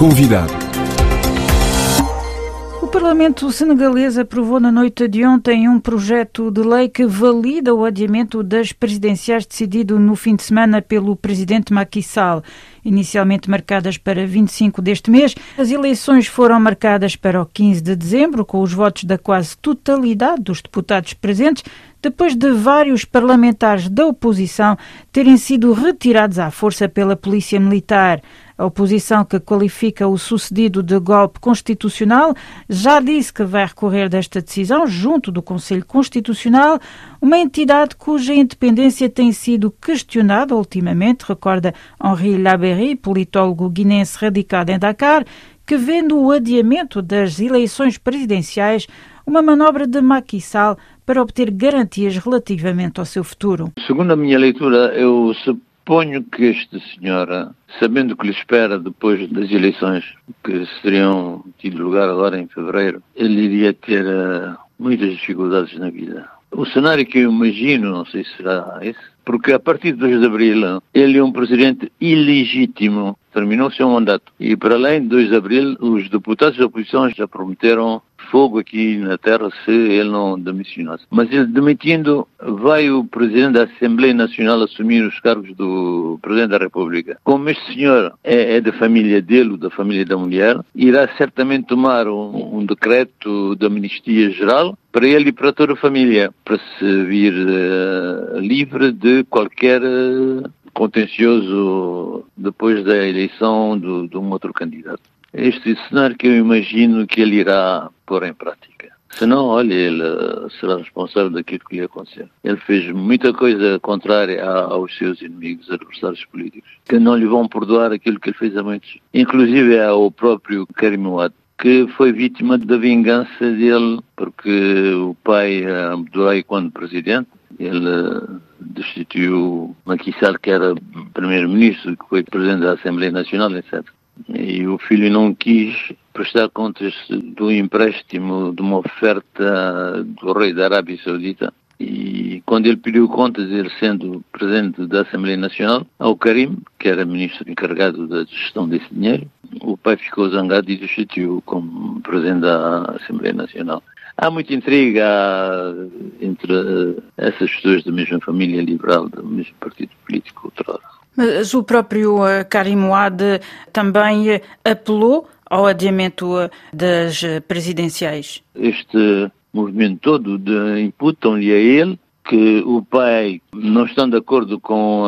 Convidado. O Parlamento senegalês aprovou na noite de ontem um projeto de lei que valida o adiamento das presidenciais decidido no fim de semana pelo presidente Macky Sall. Inicialmente marcadas para 25 deste mês, as eleições foram marcadas para o 15 de dezembro, com os votos da quase totalidade dos deputados presentes, depois de vários parlamentares da oposição terem sido retirados à força pela Polícia Militar. A oposição, que qualifica o sucedido de golpe constitucional, já disse que vai recorrer desta decisão junto do Conselho Constitucional, uma entidade cuja independência tem sido questionada ultimamente, recorda Henri Laberry, politólogo guinense radicado em Dakar, que vendo o adiamento das eleições presidenciais uma manobra de Macky Sall para obter garantias relativamente ao seu futuro. Segundo a minha leitura, eu suponho que este senhor, sabendo o que lhe espera depois das eleições que seriam tido lugar agora em fevereiro, ele iria ter uh, muitas dificuldades na vida. O cenário que eu imagino, não sei se será esse, porque a partir de 2 de abril ele é um presidente ilegítimo, terminou o seu mandato. E para além de 2 de abril, os deputados da oposição já prometeram fogo aqui na terra se ele não demissionasse. Mas ele demitindo, vai o presidente da Assembleia Nacional assumir os cargos do presidente da República. Como este senhor é, é da família dele, da família da mulher, irá certamente tomar um, um decreto da amnistia geral para ele e para toda a família, para se vir uh, livre de qualquer uh, contencioso depois da eleição de um outro candidato. Este cenário que eu imagino que ele irá pôr em prática. Senão, olha, ele eh, será responsável daquilo que lhe acontecer. Ele fez muita coisa contrária aos seus inimigos, adversários políticos, que não lhe vão perdoar aquilo que ele fez a muitos, inclusive ao próprio Karim Ouad, que foi vítima da vingança dele, porque o pai Abdoulaye, quando presidente, ele eh, destituiu Macky que era primeiro-ministro, que foi presidente da Assembleia Nacional, etc. E o filho não quis prestar contas do empréstimo de uma oferta do rei da Arábia Saudita. E quando ele pediu contas, ele sendo presidente da Assembleia Nacional, ao Karim, que era ministro encarregado da gestão desse dinheiro, o pai ficou zangado e destituiu como presidente da Assembleia Nacional. Há muita intriga entre essas pessoas da mesma família liberal, do mesmo partido político outrora. Mas o próprio eh, Karim Ouad também eh, apelou ao adiamento eh, das presidenciais. Este movimento todo imputam-lhe a ele que o pai, não estando de acordo com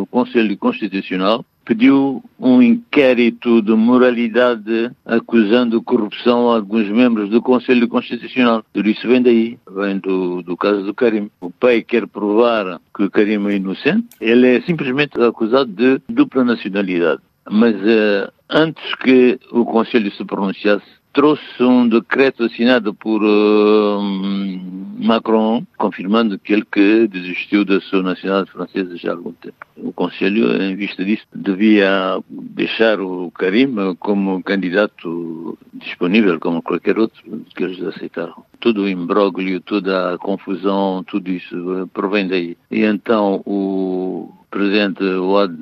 o Conselho Constitucional, pediu um inquérito de moralidade acusando corrupção a alguns membros do Conselho Constitucional. Tudo isso vem daí, vem do, do caso do Karim. O pai quer provar que o Karim é inocente, ele é simplesmente acusado de dupla nacionalidade. Mas uh, antes que o Conselho se pronunciasse, trouxe um decreto assinado por uh, Macron, confirmando que ele que desistiu da sua nacionalidade francesa já há algum tempo. O Conselho, em vista disso, devia deixar o Karim como candidato disponível, como qualquer outro que eles aceitaram. Todo o imbróglio, toda a confusão, tudo isso provém daí. E então o presidente Ouad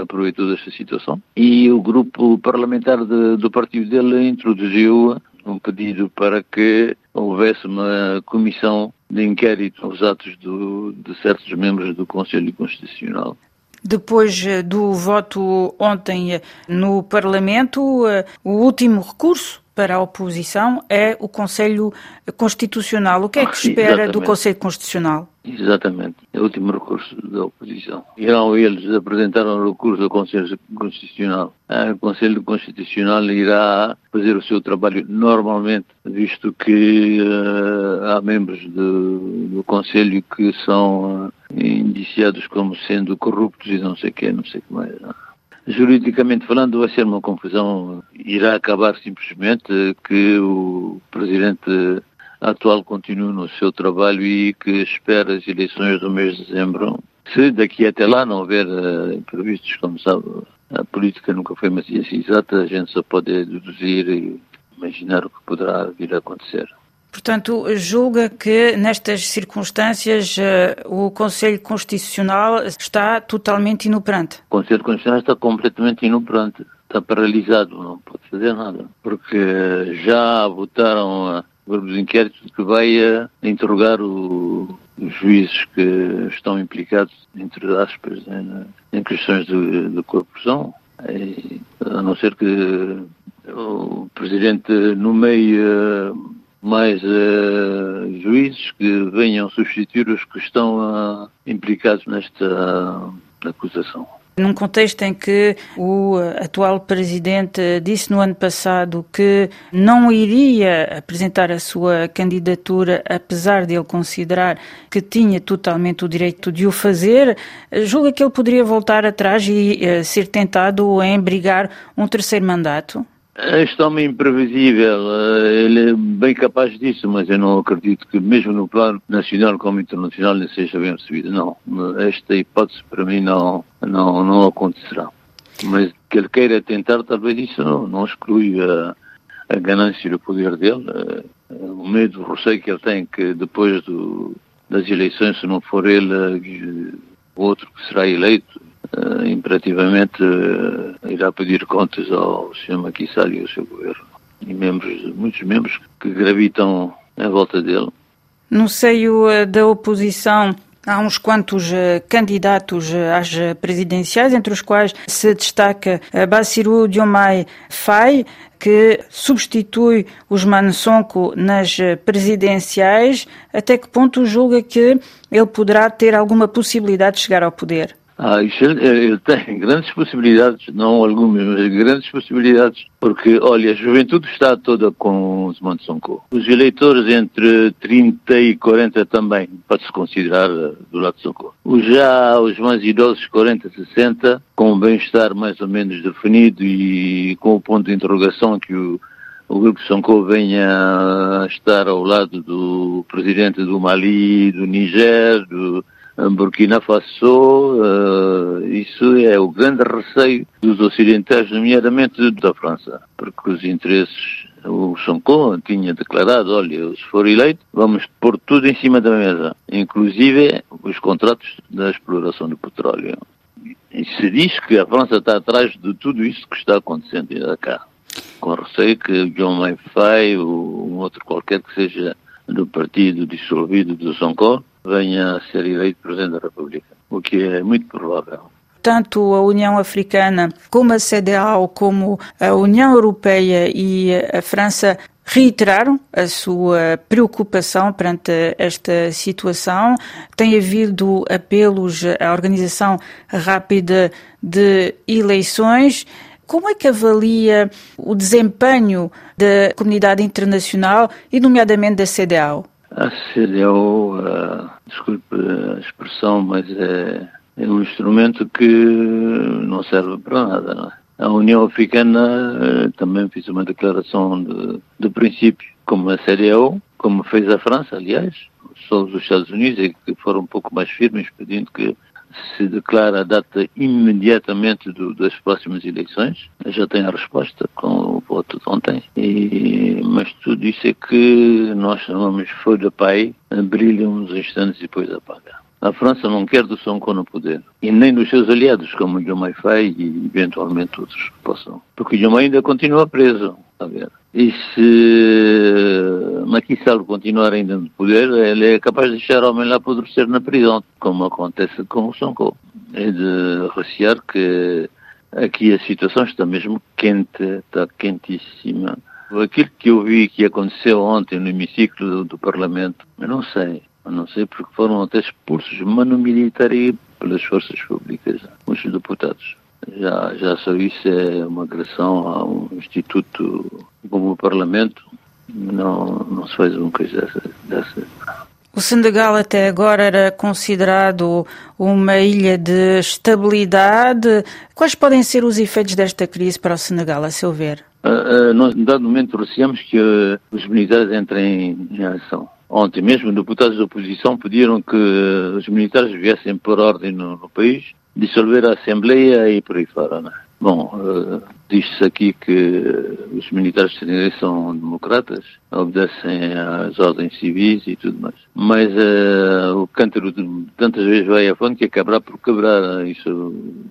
aproveitou desta situação e o grupo parlamentar de, do partido dele introduziu um pedido para que houvesse uma comissão de inquérito aos atos do, de certos membros do Conselho Constitucional. Depois eh, do voto ontem eh, no Parlamento, eh, o último recurso para a oposição é o Conselho Constitucional. O que é que espera Exatamente. do Conselho Constitucional? Exatamente, é o último recurso da oposição. Irão eles apresentar um recurso ao Conselho Constitucional. O Conselho Constitucional irá fazer o seu trabalho normalmente, visto que uh, há membros do, do Conselho que são uh, indiciados como sendo corruptos e não sei o que, não sei o que mais. Juridicamente falando, vai ser uma confusão. Irá acabar simplesmente que o Presidente atual continue no seu trabalho e que espera as eleições do mês de dezembro. Se daqui até lá não houver uh, imprevistos, como sabe, a política nunca foi uma ciência exata, a gente só pode deduzir e imaginar o que poderá vir a acontecer. Portanto, julga que nestas circunstâncias uh, o Conselho Constitucional está totalmente inoperante? O Conselho Constitucional está completamente inoperante, está paralisado, não pode fazer nada, porque já votaram grupo de inquérito que vai interrogar o, os juízes que estão implicados, entre aspas, em, em questões de, de corrupção, e, a não ser que o Presidente nomeie mais uh, juízes que venham substituir os que estão uh, implicados nesta acusação. Num contexto em que o atual presidente disse no ano passado que não iria apresentar a sua candidatura, apesar de ele considerar que tinha totalmente o direito de o fazer, julga que ele poderia voltar atrás e uh, ser tentado em brigar um terceiro mandato? Este homem imprevisível, eh, ele é bem capaz disso, mas eu não acredito que mesmo no plano nacional como internacional ele seja bem recebido. Não, esta hipótese para mim não, não, não acontecerá. Mas que ele queira tentar, talvez isso não, não exclui a, a ganância do poder dele, eh, o medo, o receio que ele tem que depois do, das eleições, se não for ele, eh, o outro que será eleito, uh, imperativamente uh, irá pedir contas ao Sr. Maquissar e ao seu governo e membros, muitos membros que gravitam em volta dele. No seio eh, da oposição, Há uns quantos candidatos às presidenciais, entre os quais se destaca Bassirou Diomaye Faye, que substitui os Sonko nas presidenciais. Até que ponto julga que ele poderá ter alguma possibilidade de chegar ao poder? Ah, isso ele, ele, tem grandes possibilidades, não algumas, mas grandes possibilidades, porque, olha, a juventude está toda com os Sonko. Os eleitores entre 30 e 40 também, pode-se considerar eh, do lado de Sonko. Já, os mais idosos, 40, 60, com o bem-estar mais ou menos definido e com o ponto de interrogação que o, o grupo Sonko venha estar ao lado do presidente do Mali, do Niger, do Burkina Faso, uh, isso é o grande receio dos ocidentais, nomeadamente da França, porque os interesses, o Sonko tinha declarado, olha, se for eleito, vamos pôr tudo em cima da mesa, inclusive os contratos da exploração do petróleo. E se diz que a França está atrás de tudo isso que está acontecendo cá, com receio que John Mayfair ou um outro qualquer que seja do partido dissolvido do Sonko venha a ser eleito Presidente da República, o que é muito provável. Tanto a União Africana como a CDAO, como a União Europeia e a França reiteraram a sua preocupação perante esta situação. Tem havido apelos à organização rápida de eleições. Como é que avalia o desempenho da comunidade internacional e, nomeadamente, da CDAO? A uh, desculpe a expressão, mas é, é, um instrumento que não serve para nada. Não é? A União Africana uh, também fez uma declaração de, de princípio, como a CDAO, como fez a França, aliás, só os Estados Unidos é que foram um pouco mais firmes, pedindo que se declara a data imediatamente do, das próximas eleições. Já tem a resposta com o voto de ontem. E, mas tudo isso é que nós chamamos foi de pai, brilha uns instantes e depois apaga. A França não quer do Sonko no poder. E nem dos seus aliados, como o Diomaye Faye e eventualmente outros que possam. Porque Diomaye ainda continua preso. A ver. E se Sall continuar ainda no poder, ele é capaz de deixar o homem lá apodrecer na prisão, como acontece com o Sonko. É de recear que aqui a situação está mesmo quente, está quentíssima. Aquilo que eu vi que aconteceu ontem no hemiciclo do, do Parlamento, eu não sei, eu não sei porque foram até expulsos mano militar pelas forças públicas, os deputados. Já, já só isso é uma agressão a um instituto como o Parlamento. Não, não se faz uma coisa dessa, dessa. O Senegal até agora era considerado uma ilha de estabilidade. Quais podem ser os efeitos desta crise para o Senegal, a seu ver? Uh, uh, nós, em dado momento, receamos que uh, os militares entrem em ação. Ontem mesmo, deputados da oposição pediram que os militares viessem por ordem no, no país dissolver a Assembleia e por aí fora. Né? Bom, uh, diz-se aqui que os militares senegalês são democratas, obedecem às ordens civis e tudo mais. Mas uh, o cântaro tantas vezes vai a fundo que acabará por quebrar isso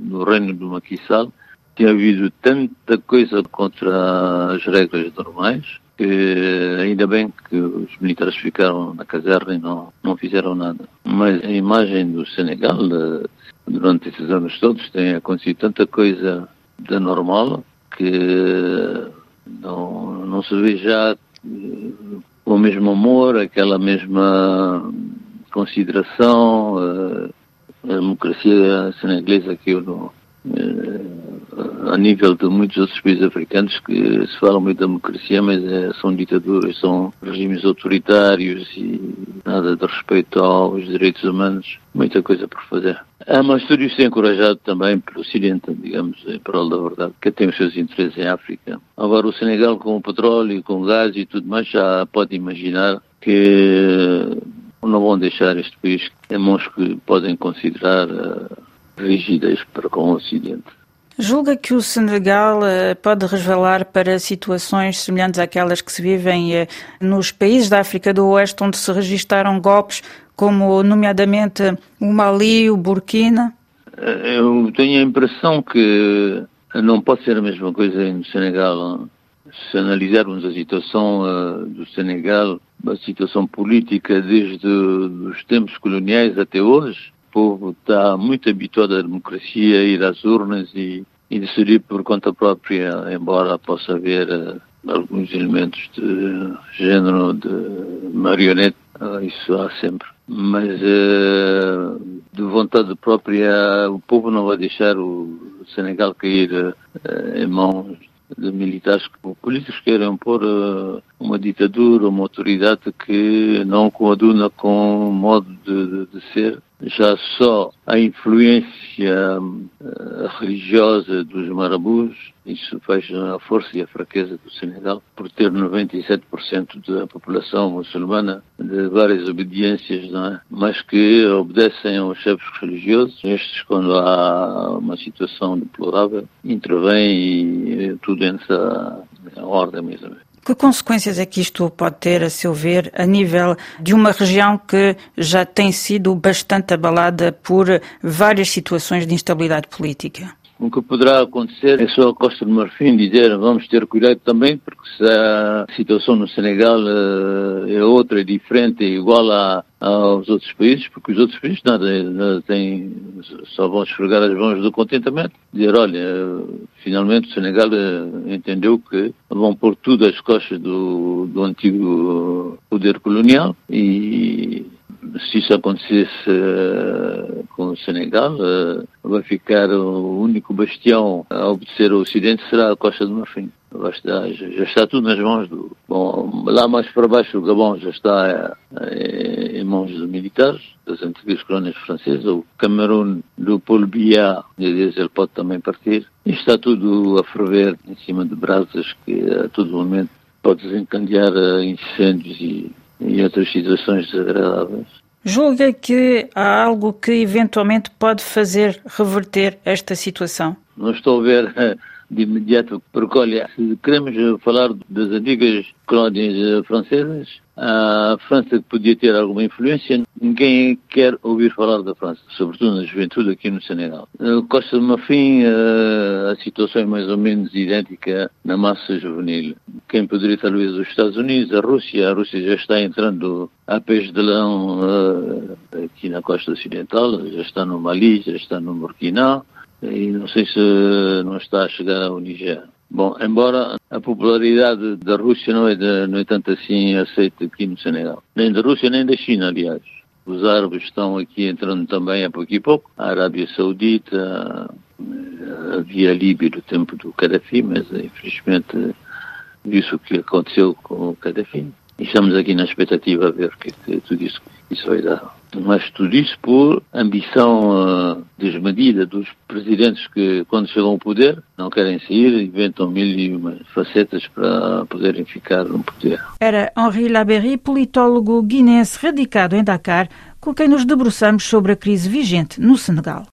no reino do Maquissal tinha havido tanta coisa contra as regras normais que ainda bem que os militares ficaram na caserna e não, não fizeram nada. Mas a imagem do Senegal, eh, durante esses anos todos, tem acontecido tanta coisa de normal que não, não se vê já eh, o mesmo amor, aquela mesma consideração, eh, a democracia senegalesa que eu não, a nível de muitos outros países africanos que se fala muito de democracia, mas é, são ditaduras, são regimes autoritários e nada de respeito aos direitos humanos, muita coisa por fazer. Ah, mas tudo isso é encorajado também pelo Ocidente, digamos, em prol da verdade, que tem os seus interesses em África. Agora, o Senegal com o petróleo, com o gás e tudo mais, já pode imaginar que não vão deixar este país em mãos que podem considerar uh, rígidas para com o Ocidente. Julga que o Senegal uh, pode resvalar para situações semelhantes àquelas que se vivem uh, nos países da África do Oeste, onde se registaram golpes, como nomeadamente o Mali, o Burkina? Eu tenho a impressão que não pode ser a mesma coisa no Senegal. Se analisarmos a situação do Senegal, a situação política desde os tempos coloniais até hoje, povo está muito habituado à democracia, a ir às urnas e, e decidir por conta própria, embora possa haver uh, alguns elementos de género de marionete, uh, isso há sempre. Mas uh, de vontade própria, o povo não vai deixar o Senegal cair em mãos de militares políticos querem pôr uma ditadura, uma autoridade que não coaduna com o modo de, de, ser já só a influência uh, religiosa dos marabus, isso faz a força e a fraqueza do Senegal, por ter 97% da população muçulmana de várias obediências, não é? mas que obedecem aos chefes religiosos. Estes, quando há uma situação deplorável, intervêm e tudo entra em ordem mesmo. Que consequências é que isto pode ter, a seu ver, a nível de uma região que já tem sido bastante abalada por várias situações de instabilidade política? O que poderá acontecer é só a Costa do Marfim dizer vamos ter cuidado também, porque se a situação no Senegal uh, é outra, é diferente, é igual a, aos outros países, porque os outros países nada, nada têm, só vão esfregar as mãos do contentamento, dizer, olha, finalmente o Senegal uh, entendeu que vão pôr tudo às costas do, do antigo poder colonial e se isso acontecesse uh, com o Senegal, uh, vai ficar o único bastião a obedecer ao Ocidente será a Costa do Marfim. Já, já está tudo nas mãos do. Bom, lá mais para baixo o Gabão já está uh, em mãos dos militares, das antigas colónias francesas. O Camerún do Paul Biya, ele pode também partir. E está tudo a ferver em cima de brasas que a todo momento pode desencadear incêndios e e outras situações desagradáveis. Julga que há algo que eventualmente pode fazer reverter esta situação? Não estou a ver de imediato, porque olha, se queremos falar das antigas colónias francesas, a França podia ter alguma influência, ninguém quer ouvir falar da França, sobretudo na juventude aqui no Senegal. Costa de Marfim, a situação é mais ou menos idêntica na massa juvenil. Quem poderia talvez os Estados Unidos, a Rússia, a Rússia já está entrando a pés de lão aqui na costa ocidental, já está no Mali, já está no Burkina, e não sei se não está a chegar ao Niger. Bom, embora a popularidade da Rússia não é, de, não é tanto assim aceita aqui no Senegal. Nem da Rússia, nem da China, aliás. Os árabes estão aqui entrando também a pouco e pouco. A Arábia Saudita, havia a Líbia no tempo do Gaddafi, mas infelizmente viu-se o que aconteceu com o Gaddafi. E estamos aqui na expectativa a ver o que, que tudo isso, isso vai dar. Mas tudo isso por ambição uh, desmedida dos presidentes que, quando chegam ao poder, não querem sair, inventam mil e uma facetas para poderem ficar no poder. Era Henri Laberry, politólogo guinense radicado em Dakar, com quem nos debruçamos sobre a crise vigente no Senegal.